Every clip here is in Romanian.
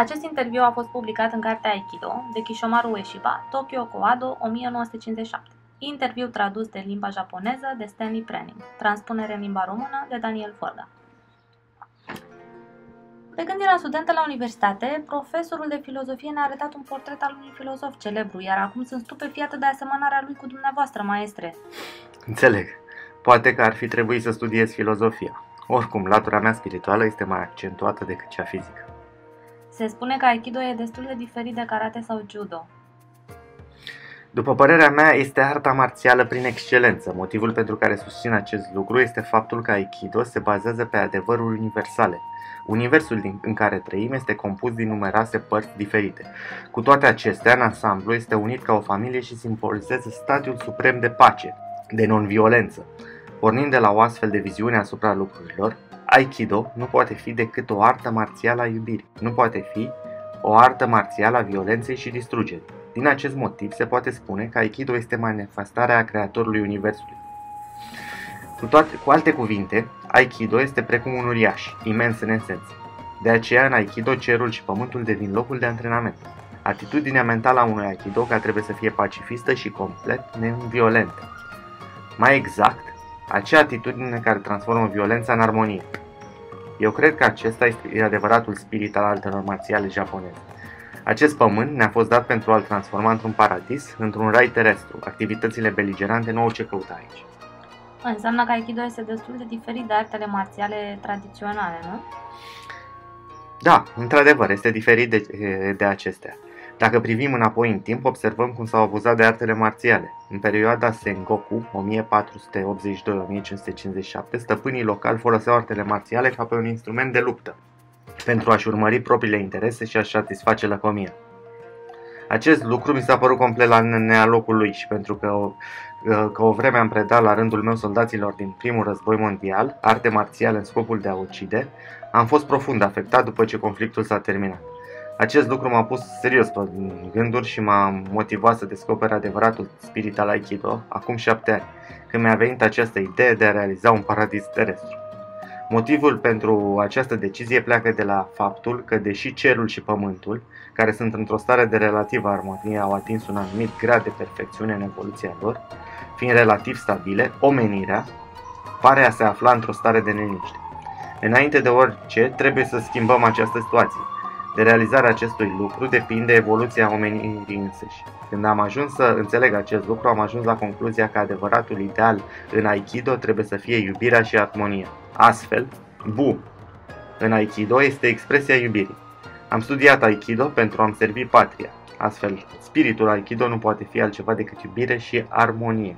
Acest interviu a fost publicat în cartea Aikido de Kishomaru Ueshiba, Tokyo Koado 1957. Interviu tradus de limba japoneză de Stanley Prenning. Transpunere în limba română de Daniel Forga. Pe când era studentă la universitate, profesorul de filozofie ne-a arătat un portret al unui filozof celebru, iar acum sunt stupefiată de asemănarea lui cu dumneavoastră, maestre. Înțeleg. Poate că ar fi trebuit să studiez filozofia. Oricum, latura mea spirituală este mai accentuată decât cea fizică. Se spune că Aikido e destul de diferit de karate sau judo. După părerea mea, este arta marțială prin excelență. Motivul pentru care susțin acest lucru este faptul că Aikido se bazează pe adevăruri universale. Universul din, în care trăim este compus din numeroase părți diferite. Cu toate acestea, în ansamblu este unit ca o familie și simbolizează stadiul suprem de pace, de non-violență. Pornind de la o astfel de viziune asupra lucrurilor, Aikido nu poate fi decât o artă marțială a iubirii. Nu poate fi o artă marțială a violenței și distrugerii. Din acest motiv se poate spune că Aikido este manifestarea a Creatorului Universului. Cu, toate, cu alte cuvinte, Aikido este precum un uriaș, imens în esență. De aceea, în Aikido, cerul și pământul devin locul de antrenament. Atitudinea mentală a unui Aikidoka trebuie să fie pacifistă și complet neviolentă. Mai exact, acea atitudine care transformă violența în armonie. Eu cred că acesta este adevăratul spirit al altelor marțiale japoneze. Acest pământ ne-a fost dat pentru a-l transforma într-un paradis, într-un rai terestru. Activitățile beligerante nu au ce căuta aici. Înseamnă că Aikido este destul de diferit de artele marțiale tradiționale, nu? Da, într-adevăr, este diferit de, de acestea. Dacă privim înapoi în timp, observăm cum s-au abuzat de artele marțiale. În perioada Sengoku, 1482-1557, stăpânii locali foloseau artele marțiale ca pe un instrument de luptă, pentru a-și urmări propriile interese și a-și satisface lăcomia. Acest lucru mi s-a părut complet la nealocul lui și pentru că o, că o vreme am predat la rândul meu soldaților din primul război mondial, arte marțiale în scopul de a ucide, am fost profund afectat după ce conflictul s-a terminat. Acest lucru m-a pus serios pe gânduri și m-a motivat să descoper adevăratul spirit al Aikido acum șapte ani, când mi-a venit această idee de a realiza un paradis terestru. Motivul pentru această decizie pleacă de la faptul că, deși cerul și pământul, care sunt într-o stare de relativă armonie, au atins un anumit grad de perfecțiune în evoluția lor, fiind relativ stabile, omenirea pare a se afla într-o stare de neliniște. Înainte de orice, trebuie să schimbăm această situație. De realizarea acestui lucru depinde evoluția omenirii însăși. Când am ajuns să înțeleg acest lucru, am ajuns la concluzia că adevăratul ideal în Aikido trebuie să fie iubirea și armonia. Astfel, Bu în Aikido este expresia iubirii. Am studiat Aikido pentru a-mi servi patria. Astfel, spiritul Aikido nu poate fi altceva decât iubire și armonie.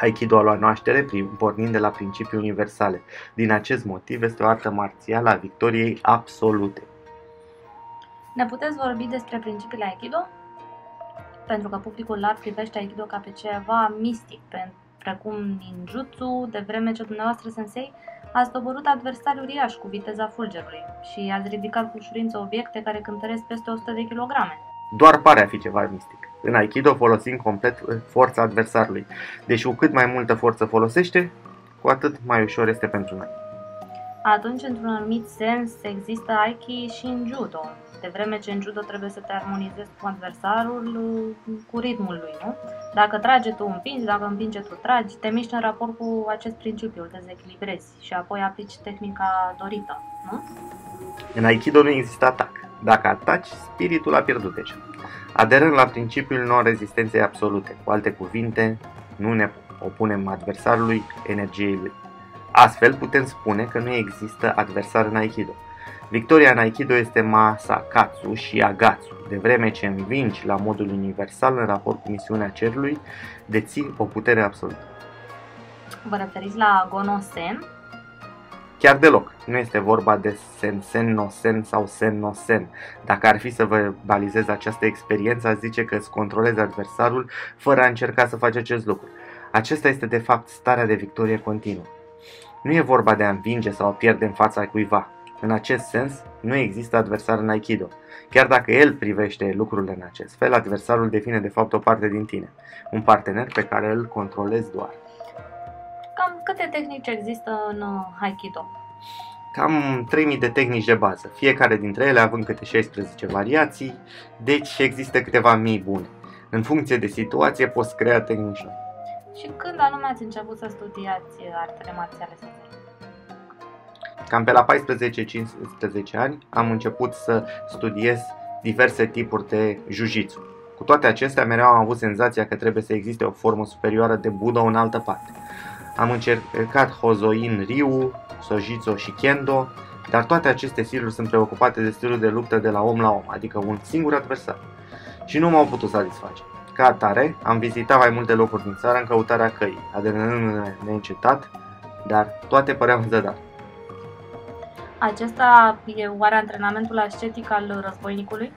Aikido a luat naștere pornind de la principii universale. Din acest motiv este o artă marțială a victoriei absolute. Ne puteți vorbi despre principiile Aikido? Pentru că publicul larg privește Aikido ca pe ceva mistic, precum ninjutsu, de vreme ce dumneavoastră sensei ați doborât adversari uriași cu viteza fulgerului și ați ridicat cu ușurință obiecte care cântăresc peste 100 de kilograme. Doar pare a fi ceva mistic. În Aikido folosim complet uh, forța adversarului. Deci cu cât mai multă forță folosește, cu atât mai ușor este pentru noi. Atunci, într-un anumit sens, există Aiki și în judo, de vreme ce în judo trebuie să te armonizezi cu adversarul, cu ritmul lui, nu? Dacă trage tu împingi, dacă împinge tu tragi, te miști în raport cu acest principiu, îl dezechilibrezi și apoi aplici tehnica dorită, nu? În Aikido nu există atac. Dacă ataci, spiritul a pierdut deja. Aderând la principiul non-rezistenței absolute, cu alte cuvinte, nu ne opunem adversarului energiei lui. Astfel putem spune că nu există adversar în Aikido. Victoria în Aikido este Masakatsu și Agatsu, de vreme ce învingi la modul universal în raport cu misiunea cerului, deții o putere absolută. Vă referiți la Gonosen? Chiar deloc. Nu este vorba de sen, sen, no, sen sau sen, no, sen. Dacă ar fi să verbalizez această experiență, aș zice că îți controlezi adversarul fără a încerca să faci acest lucru. Acesta este de fapt starea de victorie continuă. Nu e vorba de a învinge sau a pierde în fața cuiva. În acest sens, nu există adversar în Aikido. Chiar dacă el privește lucrurile în acest fel, adversarul devine de fapt o parte din tine, un partener pe care îl controlezi doar. Cam câte tehnici există în uh, Aikido? cam 3000 de tehnici de bază, fiecare dintre ele având câte 16 variații, deci există câteva mii bune. În funcție de situație poți crea tehnici noi. Și când anume ați început să studiați artele marțiale sensei? Cam pe la 14-15 ani am început să studiez diverse tipuri de jiu-jitsu. Cu toate acestea, mereu am avut senzația că trebuie să existe o formă superioară de Budo în altă parte. Am încercat Hozoin Ryu, Sojitsu și Kendo, dar toate aceste stiluri sunt preocupate de stilul de luptă de la om la om, adică un singur adversar. Și nu m-au putut satisface. Ca atare, am vizitat mai multe locuri din țară în căutarea căii, adrenalin neîncetat, dar toate păreau zădar. Acesta e oare antrenamentul ascetic al războinicului?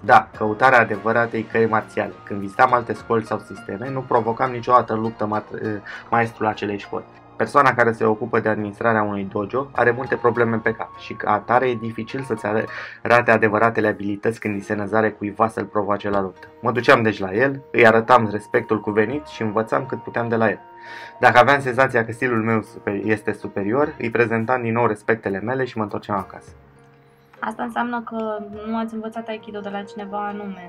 Da, căutarea adevăratei căi marțiale. Când vizitam alte școli sau sisteme, nu provocam niciodată luptă maestrul acelei școli. Persoana care se ocupă de administrarea unui dojo are multe probleme pe cap și ca atare e dificil să-ți arate adevăratele abilități când îi se năzare cuiva să-l provoace la luptă. Mă duceam deci la el, îi arătam respectul cuvenit și învățam cât puteam de la el. Dacă aveam senzația că stilul meu este superior, îi prezentam din nou respectele mele și mă întorceam acasă. Asta înseamnă că nu ați învățat Aikido de la cineva anume.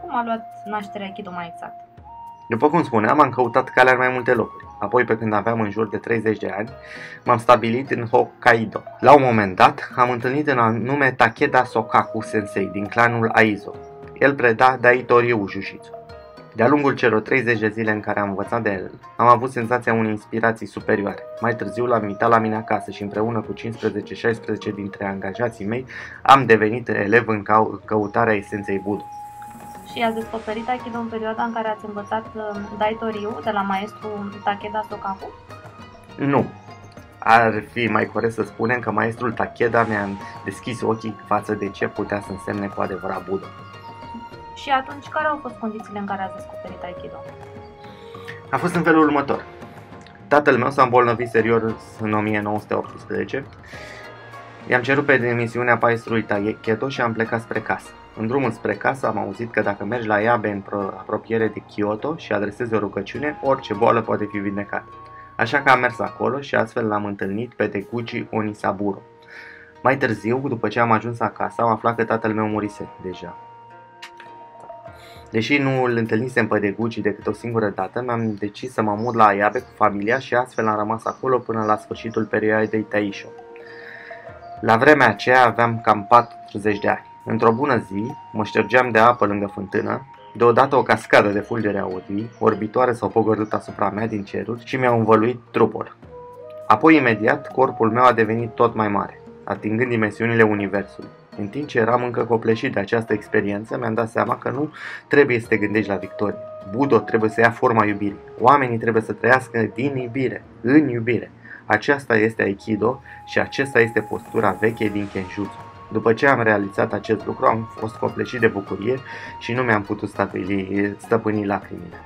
Cum a luat nașterea Aikido mai exact? După cum spuneam, am căutat calea în mai multe locuri. Apoi, pe când aveam în jur de 30 de ani, m-am stabilit în Hokkaido. La un moment dat, am întâlnit în anume Takeda Sokaku Sensei din clanul Aizo. El preda Daito Ryu Jujitsu. De-a lungul celor 30 de zile în care am învățat de el, am avut senzația unei inspirații superioare. Mai târziu l-am invitat la mine acasă și împreună cu 15-16 dintre angajații mei am devenit elev în cău- căutarea esenței Budo. Și ați descoperit Aikido în perioada în care ați învățat uh, Daito Ryu de la maestru Takeda Sokaku? Nu. Ar fi mai corect să spunem că maestrul Takeda mi-a deschis ochii față de ce putea să însemne cu adevărat Budo. Și atunci, care au fost condițiile în care ați descoperit Aikido? A fost în felul următor. Tatăl meu s-a îmbolnăvit serios în 1918. I-am cerut pe demisiunea paestrului Taiecheto și am plecat spre casă. În drumul spre casă am auzit că dacă mergi la Iabe în apropiere de Kyoto și adresezi o rugăciune, orice boală poate fi vindecată. Așa că am mers acolo și astfel l-am întâlnit pe Teguchi Onisaburo. Mai târziu, după ce am ajuns acasă, am aflat că tatăl meu murise deja. Deși nu îl întâlnisem pe Deguchi decât o singură dată, mi-am decis să mă mut la Ayabe cu familia și astfel am rămas acolo până la sfârșitul perioadei Taisho. La vremea aceea aveam cam 40 de ani. Într-o bună zi, mă ștergeam de apă lângă fântână, deodată o cascadă de fulgere auzi, orbitoare s-au pogorât asupra mea din ceruri și mi-au învăluit trupul. Apoi, imediat, corpul meu a devenit tot mai mare, atingând dimensiunile universului. În timp ce eram încă copleșit de această experiență, mi-am dat seama că nu trebuie să te gândești la victorie. Budo trebuie să ia forma iubirii. Oamenii trebuie să trăiască din iubire, în iubire. Aceasta este Aikido și acesta este postura veche din Kenjutsu. După ce am realizat acest lucru, am fost copleșit de bucurie și nu mi-am putut stăpâni, stăpâni lacrimile.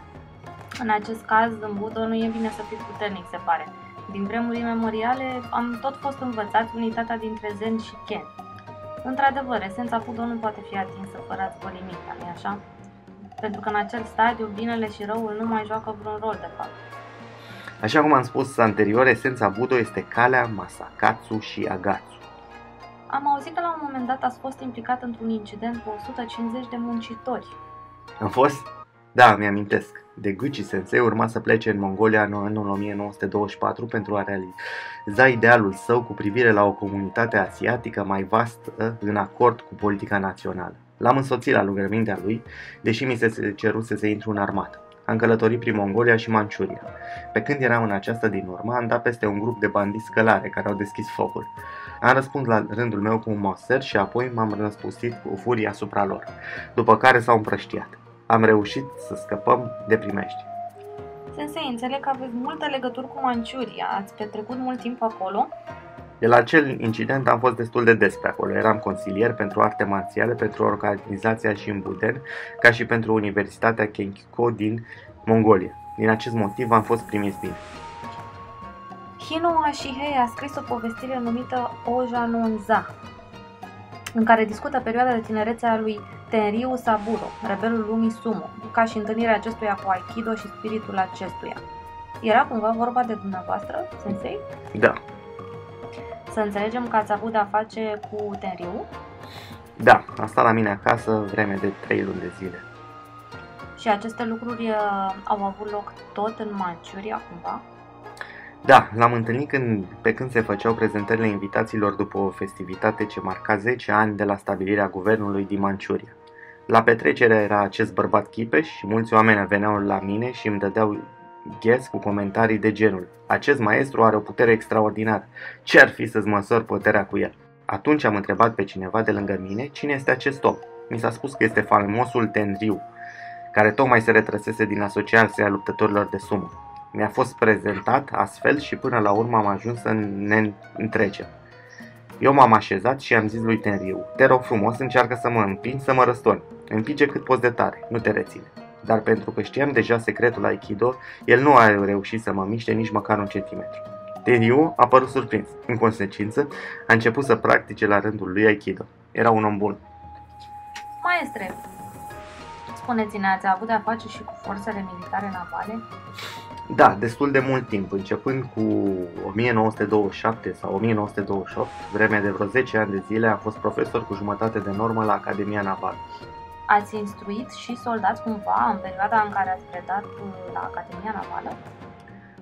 În acest caz, în Budo nu e bine să fii puternic, se pare. Din vremuri memoriale am tot fost învățați unitatea dintre Zen și Ken. Într-adevăr, esența Budo nu poate fi atinsă fără a-ți limita, nu așa? Pentru că în acel stadiu, binele și răul nu mai joacă vreun rol, de fapt. Așa cum am spus anterior, esența Budo este calea, Masakatsu și Agatsu. Am auzit că la un moment dat ați fost implicat într-un incident cu 150 de muncitori. Am fost? Da, mi-amintesc. De Gucci Sensei urma să plece în Mongolia în anul 1924 pentru a realiza idealul său cu privire la o comunitate asiatică mai vastă în acord cu politica națională. L-am însoțit la lucrămintea lui, deși mi se ceruse să intru în armată. Am călătorit prin Mongolia și Manciuria. Pe când eram în această din urmă, am dat peste un grup de bandiți scălare care au deschis focul. Am răspuns la rândul meu cu un maser și apoi m-am răspusit cu furie asupra lor, după care s-au împrăștiat. Am reușit să scăpăm de primești. Sensei, înțeleg că aveți multe legături cu Manciuria. Ați petrecut mult timp acolo? De la acel incident am fost destul de des pe acolo. Eram consilier pentru arte marțiale pentru organizația Shimbuden, ca și pentru Universitatea Kenkiko din Mongolia. Din acest motiv am fost primit bine. Hino Ashihei a scris o povestire numită Oja Nonza, în care discută perioada de tinerețe a lui Tenryu Saburo, rebelul lumii Sumo, ca și întâlnirea acestuia cu Aikido și spiritul acestuia. Era cumva vorba de dumneavoastră, sensei? Da. Să înțelegem că ați avut de-a face cu Tenriu Da, a stat la mine acasă vreme de 3 luni de zile. și aceste lucruri uh, au avut loc tot în Manciuria cumva. Da, l-am întâlnit când, pe când se făceau prezentările invitațiilor după o festivitate ce marca 10 ani de la stabilirea guvernului din Manciuria. La petrecere era acest bărbat chipeș și mulți oameni veneau la mine și îmi dădeau ghes cu comentarii de genul Acest maestru are o putere extraordinară, ce ar fi să-ți măsori puterea cu el? Atunci am întrebat pe cineva de lângă mine cine este acest om. Mi s-a spus că este faimosul Tenriu, care tocmai se retrăsese din asociația luptătorilor de sumă. Mi-a fost prezentat astfel și până la urmă am ajuns să ne întrecem. Eu m-am așezat și am zis lui Tenriu, te rog frumos, încearcă să mă împingi, să mă răstoni. Împinge cât poți de tare, nu te reține. Dar pentru că știam deja secretul Aikido, el nu a reușit să mă miște nici măcar un centimetru. Tenriu a părut surprins. În consecință, a început să practice la rândul lui Aikido. Era un om bun. Maestre, spuneți-ne, ați avut de-a face și cu forțele militare navale? Da, destul de mult timp, începând cu 1927 sau 1928, vremea de vreo 10 ani de zile a fost profesor cu jumătate de normă la Academia Navală. Ați instruit și soldați cumva în perioada în care ați predat uh, la Academia Navală?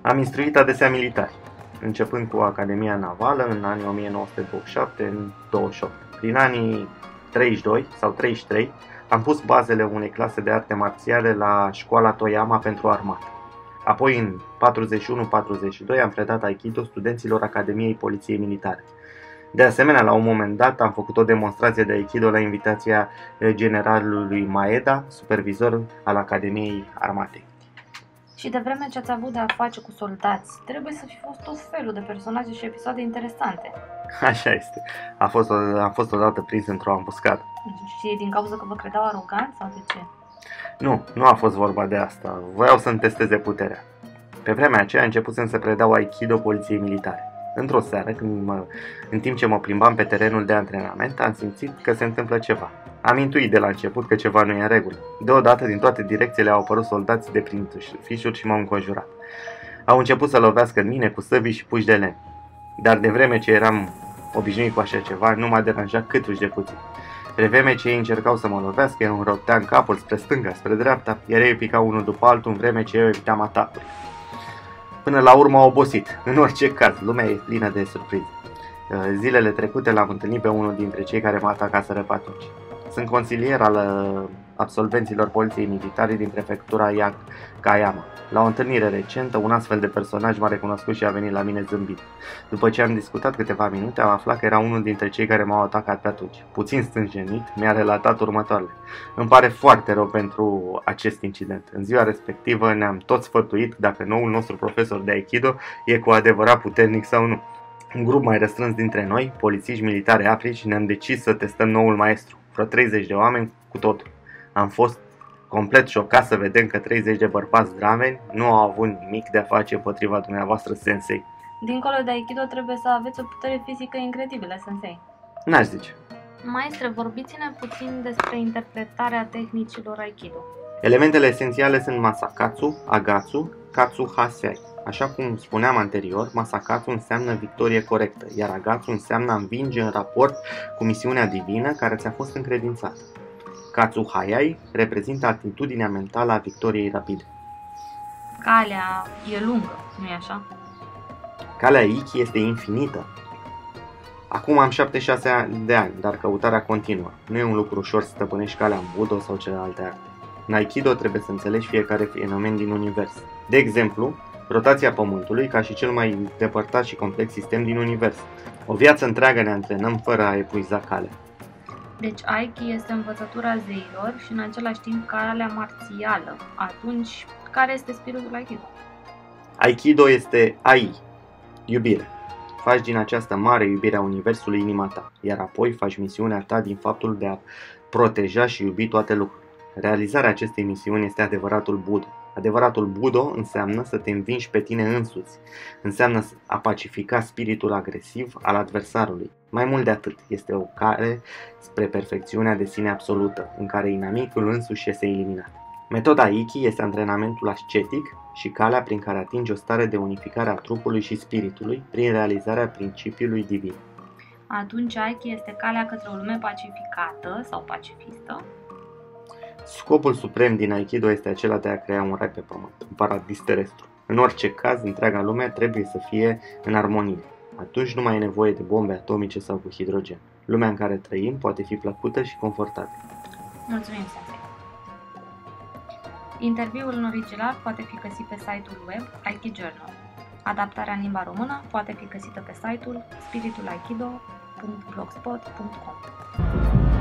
Am instruit adesea militari, începând cu Academia Navală în anii 1927 în 28. Prin anii 32 sau 33 am pus bazele unei clase de arte marțiale la școala Toyama pentru armată. Apoi în 41-42 am predat Aikido studenților Academiei Poliției Militare. De asemenea, la un moment dat am făcut o demonstrație de Aikido la invitația eh, generalului Maeda, supervizor al Academiei Armatei. Și de vreme ce ați avut de-a face cu soldați, trebuie să fi fost tot felul de personaje și episoade interesante. Așa este. A fost, o, am fost odată prins într-o ambuscadă. Și din cauza că vă credeau aroganți sau de ce? Nu, nu a fost vorba de asta. Voiau să-mi testeze puterea. Pe vremea aceea începusem să predau Aikido poliției militare. Într-o seară, când mă, în timp ce mă plimbam pe terenul de antrenament, am simțit că se întâmplă ceva. Am intuit de la început că ceva nu e în regulă. Deodată, din toate direcțiile au apărut soldați de prin fișuri și m-au înconjurat. Au început să lovească în mine cu săbii și puși de lemn. Dar de vreme ce eram obișnuit cu așa ceva, nu m-a deranjat cât uși de puțin. Pe vreme ce ei încercau să mă lovească, eu îmi roteam capul spre stânga, spre dreapta, iar ei picau unul după altul în vreme ce eu evitam atacurile. Până la urmă au obosit. În orice caz, lumea e plină de surprize. Zilele trecute l-am întâlnit pe unul dintre cei care mă atacaseră pe atunci. Sunt consilier al uh, absolvenților poliției militare din prefectura Yakayama. La o întâlnire recentă, un astfel de personaj m-a recunoscut și a venit la mine zâmbit. După ce am discutat câteva minute, am aflat că era unul dintre cei care m-au atacat pe atunci. Puțin stânjenit, mi-a relatat următoarele. Îmi pare foarte rău pentru acest incident. În ziua respectivă ne-am tot sfătuit dacă noul nostru profesor de Aikido e cu adevărat puternic sau nu. Un grup mai restrâns dintre noi, polițiști militare aprici, ne-am decis să testăm noul maestru. Vreo 30 de oameni cu totul. Am fost complet șocat să vedem că 30 de bărbați drameni nu au avut nimic de a face împotriva dumneavoastră sensei. Dincolo de Aikido trebuie să aveți o putere fizică incredibilă, sensei. N-aș zice. Maestre, vorbiți-ne puțin despre interpretarea tehnicilor Aikido. Elementele esențiale sunt Masakatsu, Agatsu, Katsu Hasei. Așa cum spuneam anterior, Masakatsu înseamnă victorie corectă, iar Agatsu înseamnă a învinge în raport cu misiunea divină care ți-a fost încredințată. Katsu Hayai reprezintă atitudinea mentală a victoriei rapide. Calea e lungă, nu e așa? Calea Iki este infinită. Acum am 76 de ani, dar căutarea continuă. Nu e un lucru ușor să stăpânești calea în Budo sau celelalte arte. În Aikido trebuie să înțelegi fiecare fenomen din univers. De exemplu, rotația Pământului ca și cel mai depărtat și complex sistem din univers. O viață întreagă ne antrenăm fără a epuiza calea. Deci Aiki este învățătura zeilor și în același timp calea marțială. Atunci, care este spiritul Aikido? Aikido este Ai, iubire. Faci din această mare iubire a Universului inima ta, iar apoi faci misiunea ta din faptul de a proteja și iubi toate lucrurile. Realizarea acestei misiuni este adevăratul Buddha. Adevăratul Budo înseamnă să te învingi pe tine însuți, înseamnă a pacifica spiritul agresiv al adversarului. Mai mult de atât, este o cale spre perfecțiunea de sine absolută, în care inamicul însuși este eliminat. Metoda Iki este antrenamentul ascetic și calea prin care atingi o stare de unificare a trupului și spiritului prin realizarea principiului divin. Atunci Aiki este calea către o lume pacificată sau pacifistă. Scopul suprem din Aikido este acela de a crea un rai pe pământ, un paradis terestru. În orice caz, întreaga lume trebuie să fie în armonie. Atunci nu mai e nevoie de bombe atomice sau cu hidrogen. Lumea în care trăim poate fi plăcută și confortabilă. Mulțumim, Sensei! Interviul în original poate fi găsit pe site-ul web Aiki Journal. Adaptarea în limba română poate fi găsită pe site-ul spiritulaikido.blogspot.com